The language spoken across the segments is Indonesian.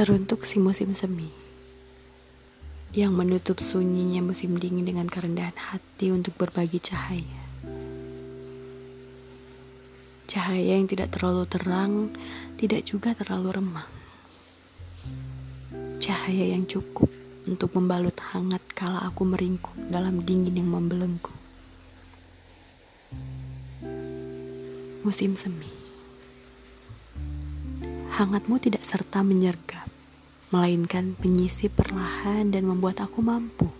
Teruntuk si musim semi yang menutup sunyinya musim dingin dengan kerendahan hati untuk berbagi cahaya. Cahaya yang tidak terlalu terang, tidak juga terlalu remang. Cahaya yang cukup untuk membalut hangat kala aku meringkuk dalam dingin yang membelenggu. Musim semi. Hangatmu tidak serta menyergap, melainkan menyisi perlahan dan membuat aku mampu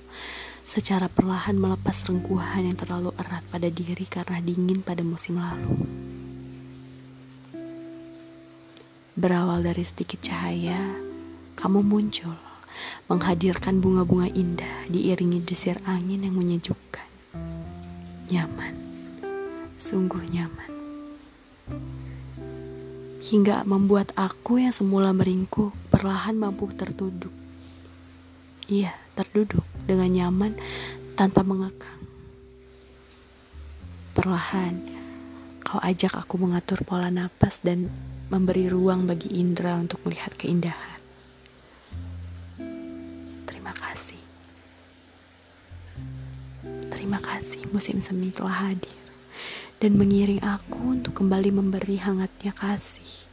secara perlahan melepas rengkuhan yang terlalu erat pada diri karena dingin pada musim lalu. Berawal dari sedikit cahaya, kamu muncul, menghadirkan bunga-bunga indah diiringi desir angin yang menyejukkan. Nyaman, sungguh nyaman hingga membuat aku yang semula meringkuk perlahan mampu tertuduk. Iya, terduduk dengan nyaman tanpa mengekang. Perlahan, kau ajak aku mengatur pola napas dan memberi ruang bagi indera untuk melihat keindahan. Terima kasih. Terima kasih musim semi telah hadir dan mengiring aku untuk kembali memberi hangatnya kasih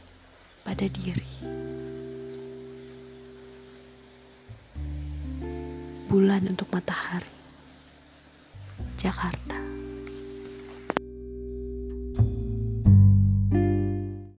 pada diri. Bulan untuk matahari, Jakarta.